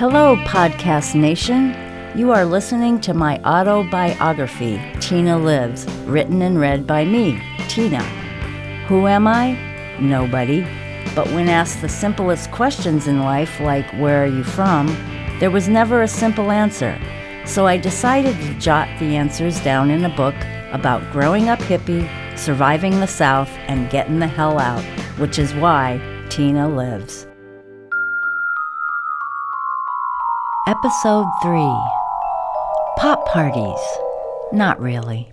Hello, Podcast Nation. You are listening to my autobiography, Tina Lives, written and read by me, Tina. Who am I? Nobody. But when asked the simplest questions in life, like where are you from, there was never a simple answer. So I decided to jot the answers down in a book about growing up hippie, surviving the South, and getting the hell out, which is why Tina lives. Episode 3 Pop Parties. Not really.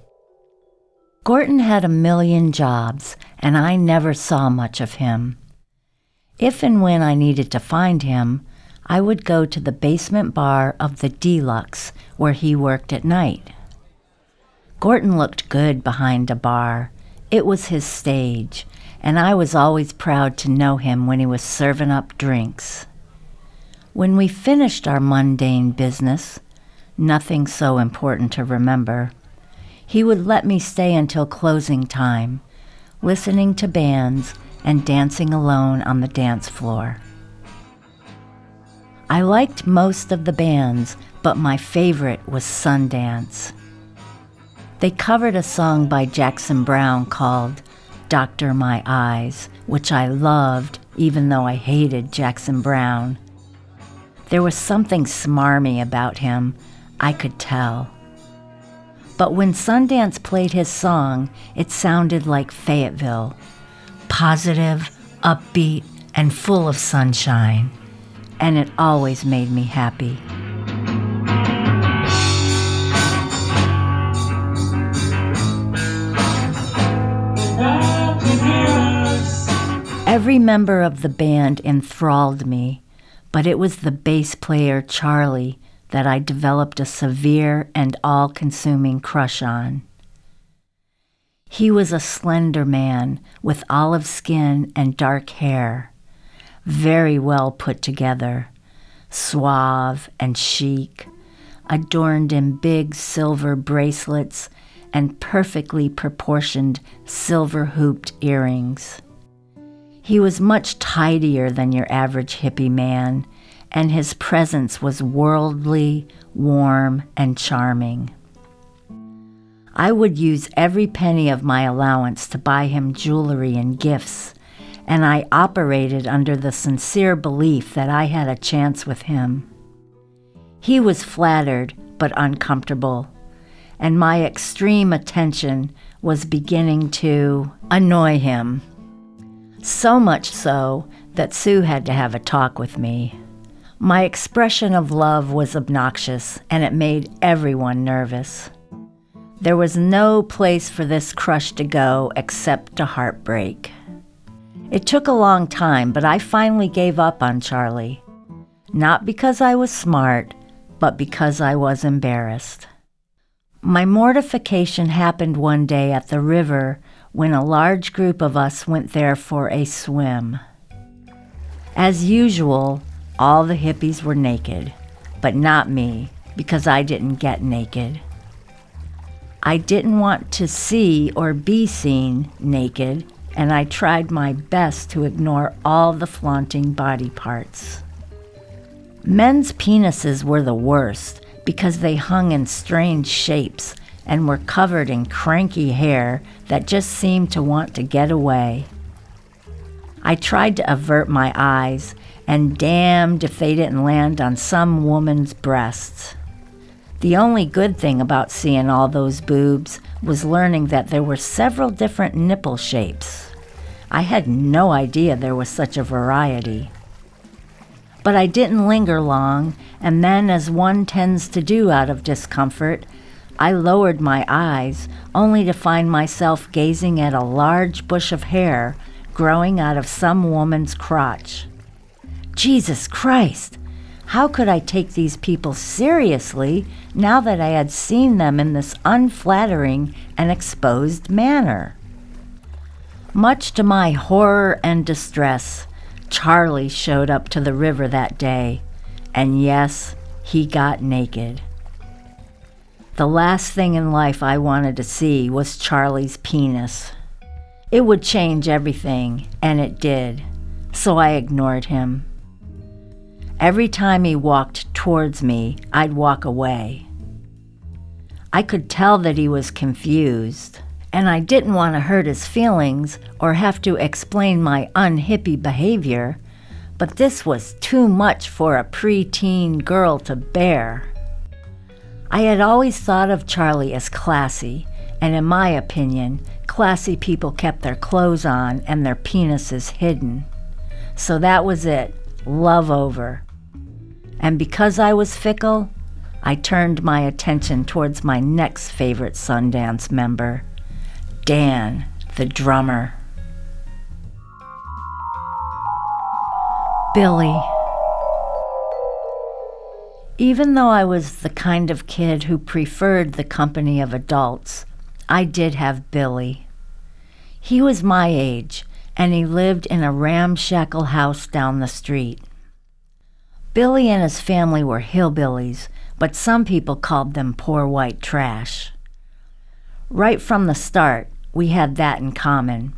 Gorton had a million jobs, and I never saw much of him. If and when I needed to find him, I would go to the basement bar of the Deluxe where he worked at night. Gorton looked good behind a bar. It was his stage, and I was always proud to know him when he was serving up drinks. When we finished our mundane business, nothing so important to remember, he would let me stay until closing time, listening to bands and dancing alone on the dance floor. I liked most of the bands, but my favorite was Sundance. They covered a song by Jackson Browne called Doctor My Eyes, which I loved even though I hated Jackson Browne. There was something smarmy about him, I could tell. But when Sundance played his song, it sounded like Fayetteville positive, upbeat, and full of sunshine. And it always made me happy. Every member of the band enthralled me, but it was the bass player, Charlie, that I developed a severe and all consuming crush on. He was a slender man with olive skin and dark hair, very well put together, suave and chic, adorned in big silver bracelets and perfectly proportioned silver hooped earrings. He was much tidier than your average hippie man, and his presence was worldly, warm, and charming. I would use every penny of my allowance to buy him jewelry and gifts, and I operated under the sincere belief that I had a chance with him. He was flattered but uncomfortable, and my extreme attention was beginning to annoy him. So much so that Sue had to have a talk with me. My expression of love was obnoxious, and it made everyone nervous. There was no place for this crush to go except to heartbreak. It took a long time, but I finally gave up on Charlie. Not because I was smart, but because I was embarrassed. My mortification happened one day at the river when a large group of us went there for a swim. As usual, all the hippies were naked, but not me, because I didn't get naked. I didn't want to see or be seen naked, and I tried my best to ignore all the flaunting body parts. Men's penises were the worst because they hung in strange shapes and were covered in cranky hair that just seemed to want to get away. I tried to avert my eyes, and damned if they didn't land on some woman's breasts. The only good thing about seeing all those boobs was learning that there were several different nipple shapes. I had no idea there was such a variety. But I didn't linger long, and then, as one tends to do out of discomfort, I lowered my eyes, only to find myself gazing at a large bush of hair growing out of some woman's crotch. Jesus Christ! How could I take these people seriously now that I had seen them in this unflattering and exposed manner? Much to my horror and distress, Charlie showed up to the river that day, and yes, he got naked. The last thing in life I wanted to see was Charlie's penis. It would change everything, and it did, so I ignored him. Every time he walked towards me, I'd walk away. I could tell that he was confused, and I didn't want to hurt his feelings or have to explain my unhippie behavior, but this was too much for a preteen girl to bear. I had always thought of Charlie as classy, and in my opinion, classy people kept their clothes on and their penises hidden. So that was it love over. And because I was fickle, I turned my attention towards my next favorite Sundance member, Dan, the drummer. Billy. Even though I was the kind of kid who preferred the company of adults, I did have Billy. He was my age, and he lived in a ramshackle house down the street. Billy and his family were hillbillies, but some people called them poor white trash. Right from the start, we had that in common.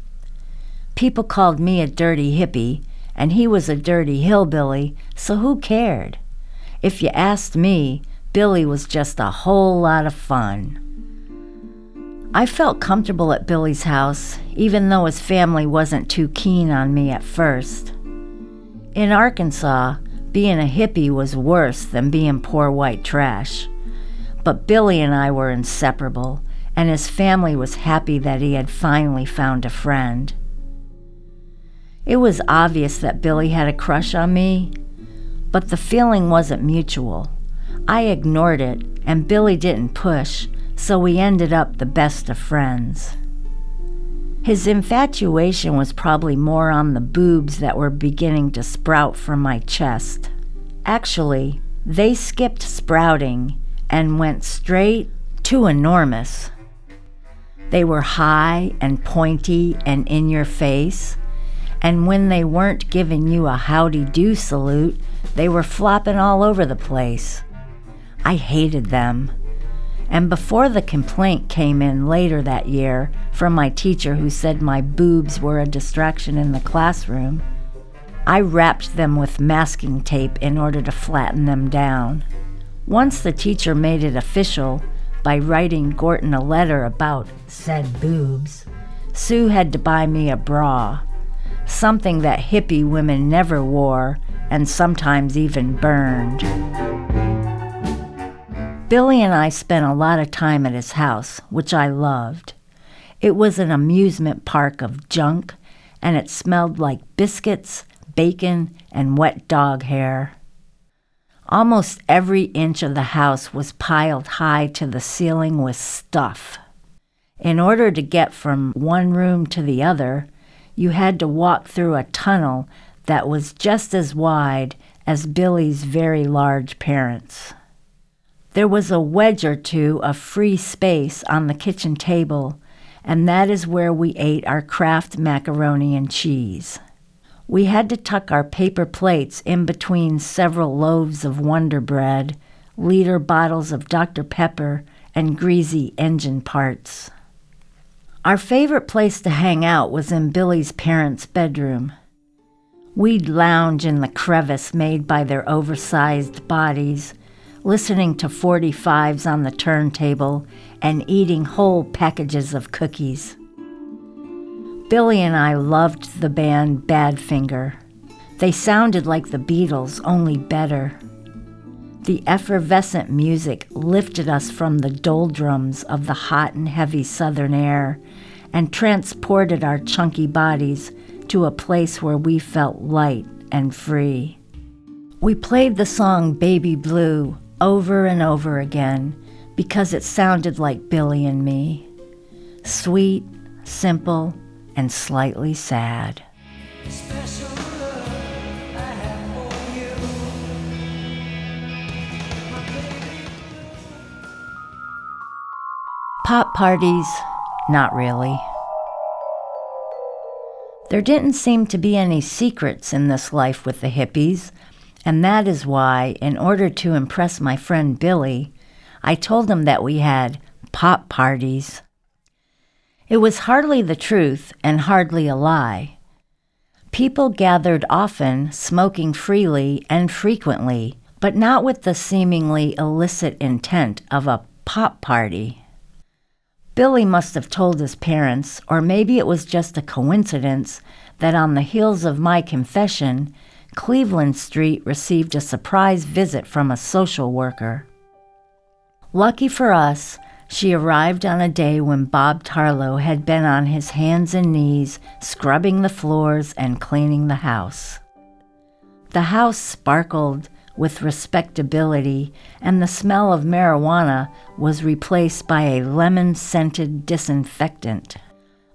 People called me a dirty hippie, and he was a dirty hillbilly, so who cared? If you asked me, Billy was just a whole lot of fun. I felt comfortable at Billy's house, even though his family wasn't too keen on me at first. In Arkansas, being a hippie was worse than being poor white trash. But Billy and I were inseparable, and his family was happy that he had finally found a friend. It was obvious that Billy had a crush on me, but the feeling wasn't mutual. I ignored it, and Billy didn't push, so we ended up the best of friends. His infatuation was probably more on the boobs that were beginning to sprout from my chest. Actually, they skipped sprouting and went straight to enormous. They were high and pointy and in your face, and when they weren't giving you a howdy do salute, they were flopping all over the place. I hated them. And before the complaint came in later that year from my teacher who said my boobs were a distraction in the classroom, I wrapped them with masking tape in order to flatten them down. Once the teacher made it official by writing Gorton a letter about said boobs, Sue had to buy me a bra, something that hippie women never wore and sometimes even burned. Billy and I spent a lot of time at his house, which I loved. It was an amusement park of junk, and it smelled like biscuits, bacon, and wet dog hair. Almost every inch of the house was piled high to the ceiling with stuff. In order to get from one room to the other, you had to walk through a tunnel that was just as wide as Billy's very large parents. There was a wedge or two of free space on the kitchen table, and that is where we ate our Kraft macaroni and cheese. We had to tuck our paper plates in between several loaves of Wonder Bread, liter bottles of Dr. Pepper, and greasy engine parts. Our favorite place to hang out was in Billy's parents' bedroom. We'd lounge in the crevice made by their oversized bodies, listening to 45s on the turntable and eating whole packages of cookies. Billy and I loved the band Badfinger. They sounded like the Beatles, only better. The effervescent music lifted us from the doldrums of the hot and heavy southern air and transported our chunky bodies to a place where we felt light and free. We played the song Baby Blue over and over again because it sounded like Billy and me. Sweet, simple, and slightly sad. Pop parties, not really. There didn't seem to be any secrets in this life with the hippies, and that is why, in order to impress my friend Billy, I told him that we had pop parties. It was hardly the truth and hardly a lie. People gathered often, smoking freely and frequently, but not with the seemingly illicit intent of a pop party. Billy must have told his parents, or maybe it was just a coincidence, that on the heels of my confession, Cleveland Street received a surprise visit from a social worker. Lucky for us, she arrived on a day when Bob Tarlow had been on his hands and knees scrubbing the floors and cleaning the house. The house sparkled with respectability, and the smell of marijuana was replaced by a lemon scented disinfectant.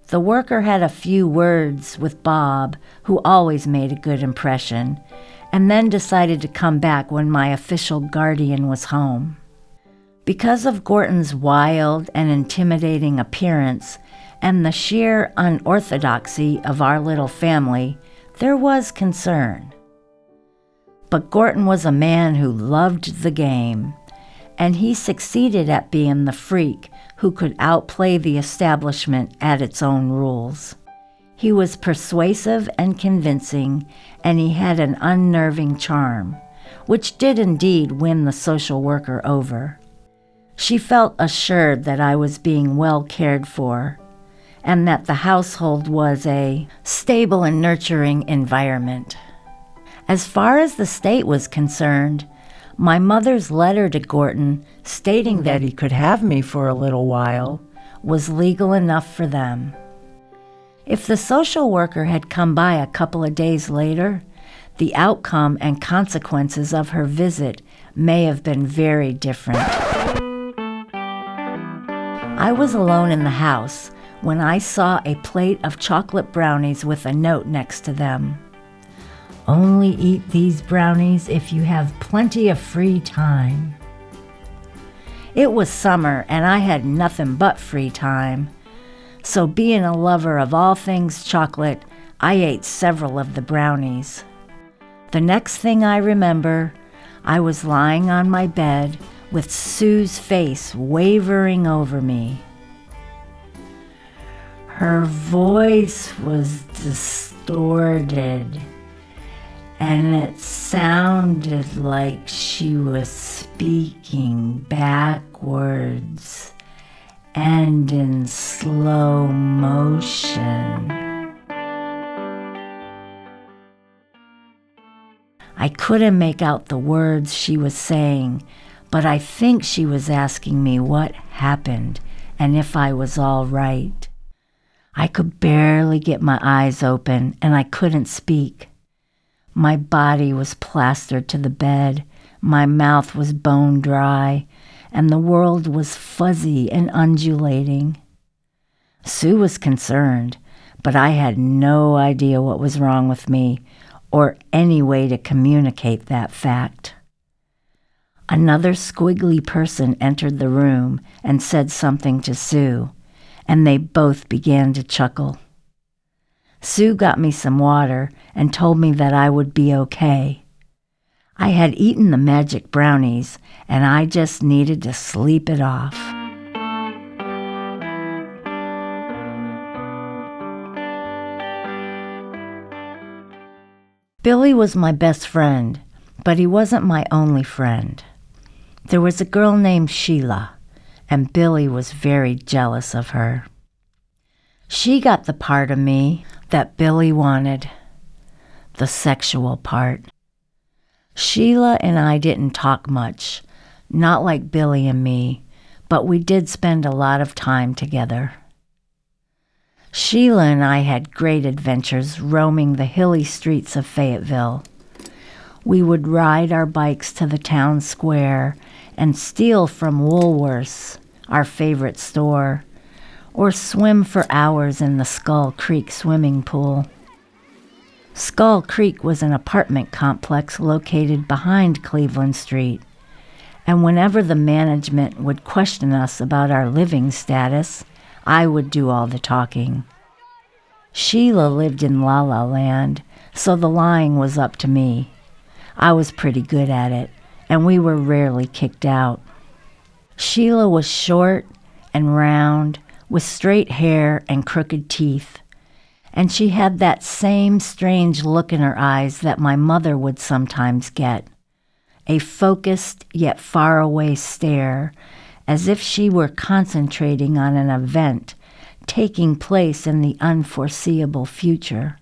The worker had a few words with Bob, who always made a good impression, and then decided to come back when my official guardian was home. Because of Gorton's wild and intimidating appearance and the sheer unorthodoxy of our little family, there was concern. But Gorton was a man who loved the game, and he succeeded at being the freak who could outplay the establishment at its own rules. He was persuasive and convincing, and he had an unnerving charm, which did indeed win the social worker over. She felt assured that I was being well cared for and that the household was a stable and nurturing environment. As far as the state was concerned, my mother's letter to Gorton stating that he could have me for a little while was legal enough for them. If the social worker had come by a couple of days later, the outcome and consequences of her visit may have been very different. I was alone in the house when I saw a plate of chocolate brownies with a note next to them. Only eat these brownies if you have plenty of free time. It was summer and I had nothing but free time. So, being a lover of all things chocolate, I ate several of the brownies. The next thing I remember, I was lying on my bed with Sue's face wavering over me. Her voice was distorted, and it sounded like she was speaking backwards and in slow motion. I couldn't make out the words she was saying but I think she was asking me what happened and if I was all right. I could barely get my eyes open and I couldn't speak. My body was plastered to the bed, my mouth was bone dry, and the world was fuzzy and undulating. Sue was concerned, but I had no idea what was wrong with me or any way to communicate that fact. Another squiggly person entered the room and said something to Sue, and they both began to chuckle. Sue got me some water and told me that I would be okay. I had eaten the magic brownies, and I just needed to sleep it off. Billy was my best friend, but he wasn't my only friend. There was a girl named Sheila, and Billy was very jealous of her. She got the part of me that Billy wanted the sexual part. Sheila and I didn't talk much, not like Billy and me, but we did spend a lot of time together. Sheila and I had great adventures roaming the hilly streets of Fayetteville. We would ride our bikes to the town square and steal from Woolworths, our favorite store, or swim for hours in the Skull Creek swimming pool. Skull Creek was an apartment complex located behind Cleveland Street, and whenever the management would question us about our living status, I would do all the talking. Sheila lived in La La Land, so the lying was up to me. I was pretty good at it and we were rarely kicked out. Sheila was short and round, with straight hair and crooked teeth, and she had that same strange look in her eyes that my mother would sometimes get a focused yet faraway stare, as if she were concentrating on an event taking place in the unforeseeable future.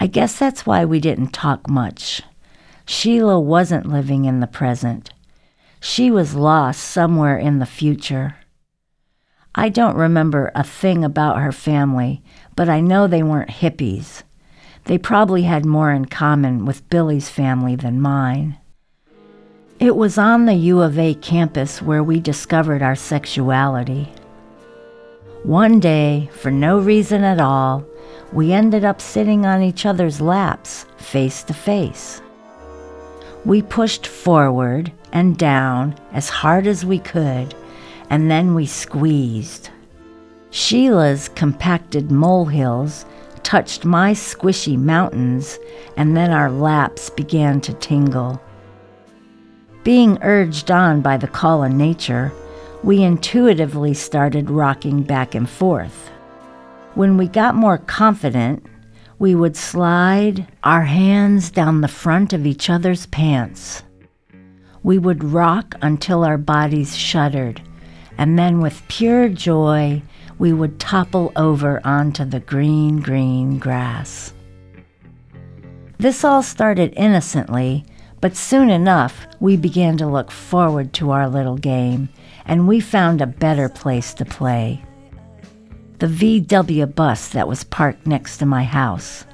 I guess that's why we didn't talk much. Sheila wasn't living in the present. She was lost somewhere in the future. I don't remember a thing about her family, but I know they weren't hippies. They probably had more in common with Billy's family than mine. It was on the U of A campus where we discovered our sexuality. One day, for no reason at all, we ended up sitting on each other's laps, face to face. We pushed forward and down as hard as we could and then we squeezed. Sheila's compacted molehills touched my squishy mountains, and then our laps began to tingle. Being urged on by the call of nature, we intuitively started rocking back and forth. When we got more confident, we would slide our hands down the front of each other's pants. We would rock until our bodies shuddered and then with pure joy, we would topple over onto the green, green grass. This all started innocently, but soon enough we began to look forward to our little game, and we found a better place to play. The VW bus that was parked next to my house.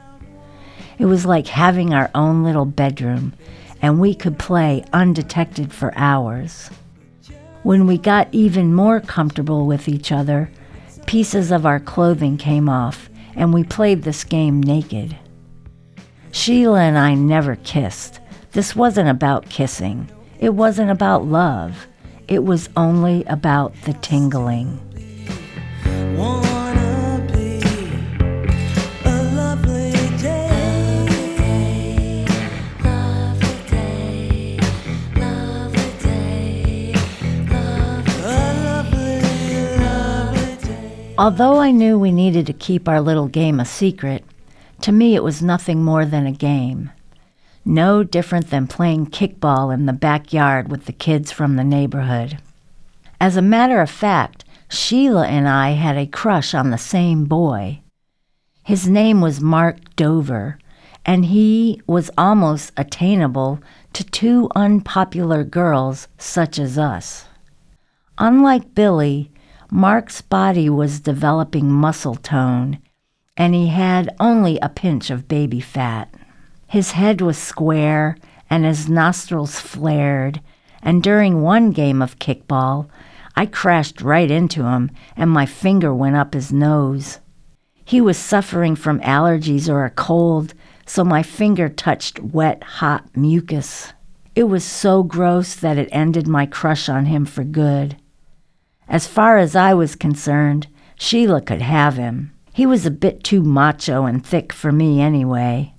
It was like having our own little bedroom, and we could play undetected for hours. When we got even more comfortable with each other, pieces of our clothing came off, and we played this game naked. Sheila and I never kissed. This wasn't about kissing. It wasn't about love. It was only about the tingling. Although I knew we needed to keep our little game a secret, to me it was nothing more than a game. No different than playing kickball in the backyard with the kids from the neighborhood. As a matter of fact, Sheila and I had a crush on the same boy. His name was Mark Dover, and he was almost attainable to two unpopular girls such as us. Unlike Billy, Mark's body was developing muscle tone, and he had only a pinch of baby fat. His head was square, and his nostrils flared, and during one game of kickball, I crashed right into him, and my finger went up his nose. He was suffering from allergies or a cold, so my finger touched wet, hot mucus. It was so gross that it ended my crush on him for good. As far as I was concerned, Sheila could have him. He was a bit too macho and thick for me anyway.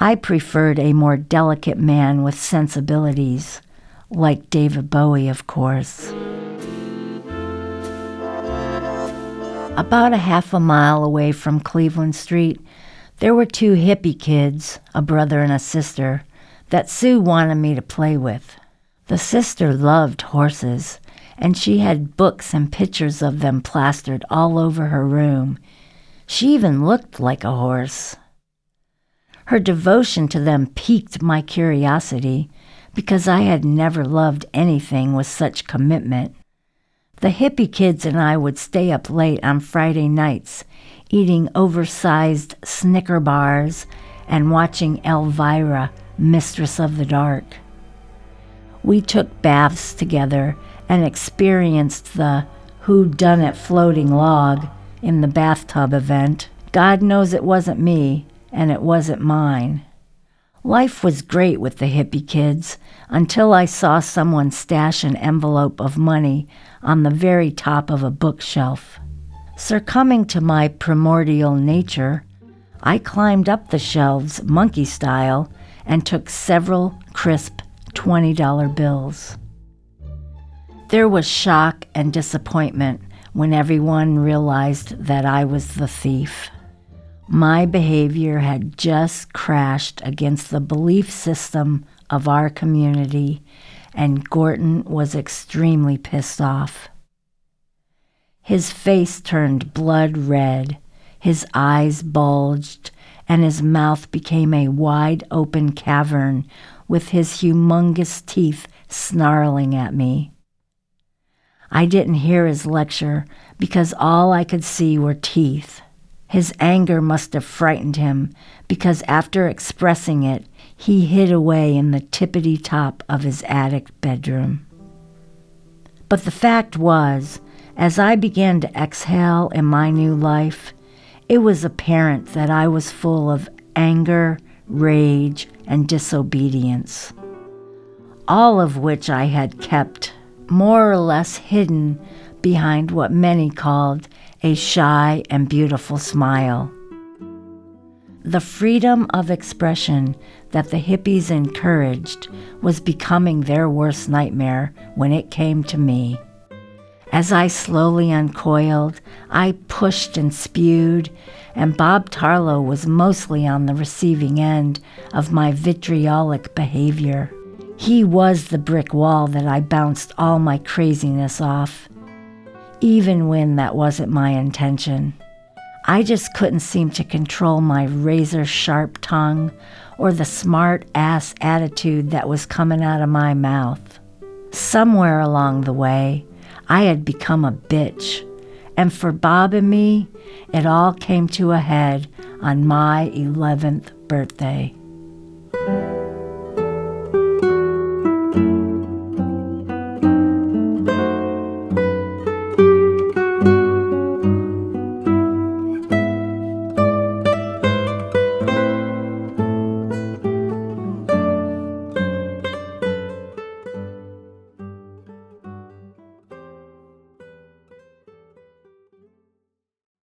I preferred a more delicate man with sensibilities, like David Bowie, of course. About a half a mile away from Cleveland Street, there were two hippie kids, a brother and a sister, that Sue wanted me to play with. The sister loved horses, and she had books and pictures of them plastered all over her room. She even looked like a horse. Her devotion to them piqued my curiosity because I had never loved anything with such commitment. The hippie kids and I would stay up late on Friday nights, eating oversized Snicker bars and watching Elvira, Mistress of the Dark. We took baths together and experienced the who done it floating log in the bathtub event. God knows it wasn't me, and it wasn't mine. Life was great with the hippie kids until I saw someone stash an envelope of money on the very top of a bookshelf. Succumbing to my primordial nature, I climbed up the shelves monkey style and took several crisp $20 bills. There was shock and disappointment when everyone realized that I was the thief. My behavior had just crashed against the belief system of our community, and Gorton was extremely pissed off. His face turned blood red, his eyes bulged, and his mouth became a wide open cavern with his humongous teeth snarling at me. I didn't hear his lecture because all I could see were teeth. His anger must have frightened him because after expressing it, he hid away in the tippity top of his attic bedroom. But the fact was, as I began to exhale in my new life, it was apparent that I was full of anger, rage, and disobedience, all of which I had kept more or less hidden behind what many called a shy and beautiful smile. The freedom of expression that the hippies encouraged was becoming their worst nightmare when it came to me. As I slowly uncoiled, I pushed and spewed, and Bob Tarlow was mostly on the receiving end of my vitriolic behavior. He was the brick wall that I bounced all my craziness off, even when that wasn't my intention. I just couldn't seem to control my razor sharp tongue or the smart ass attitude that was coming out of my mouth. Somewhere along the way, I had become a bitch, and for Bob and me, it all came to a head on my 11th birthday.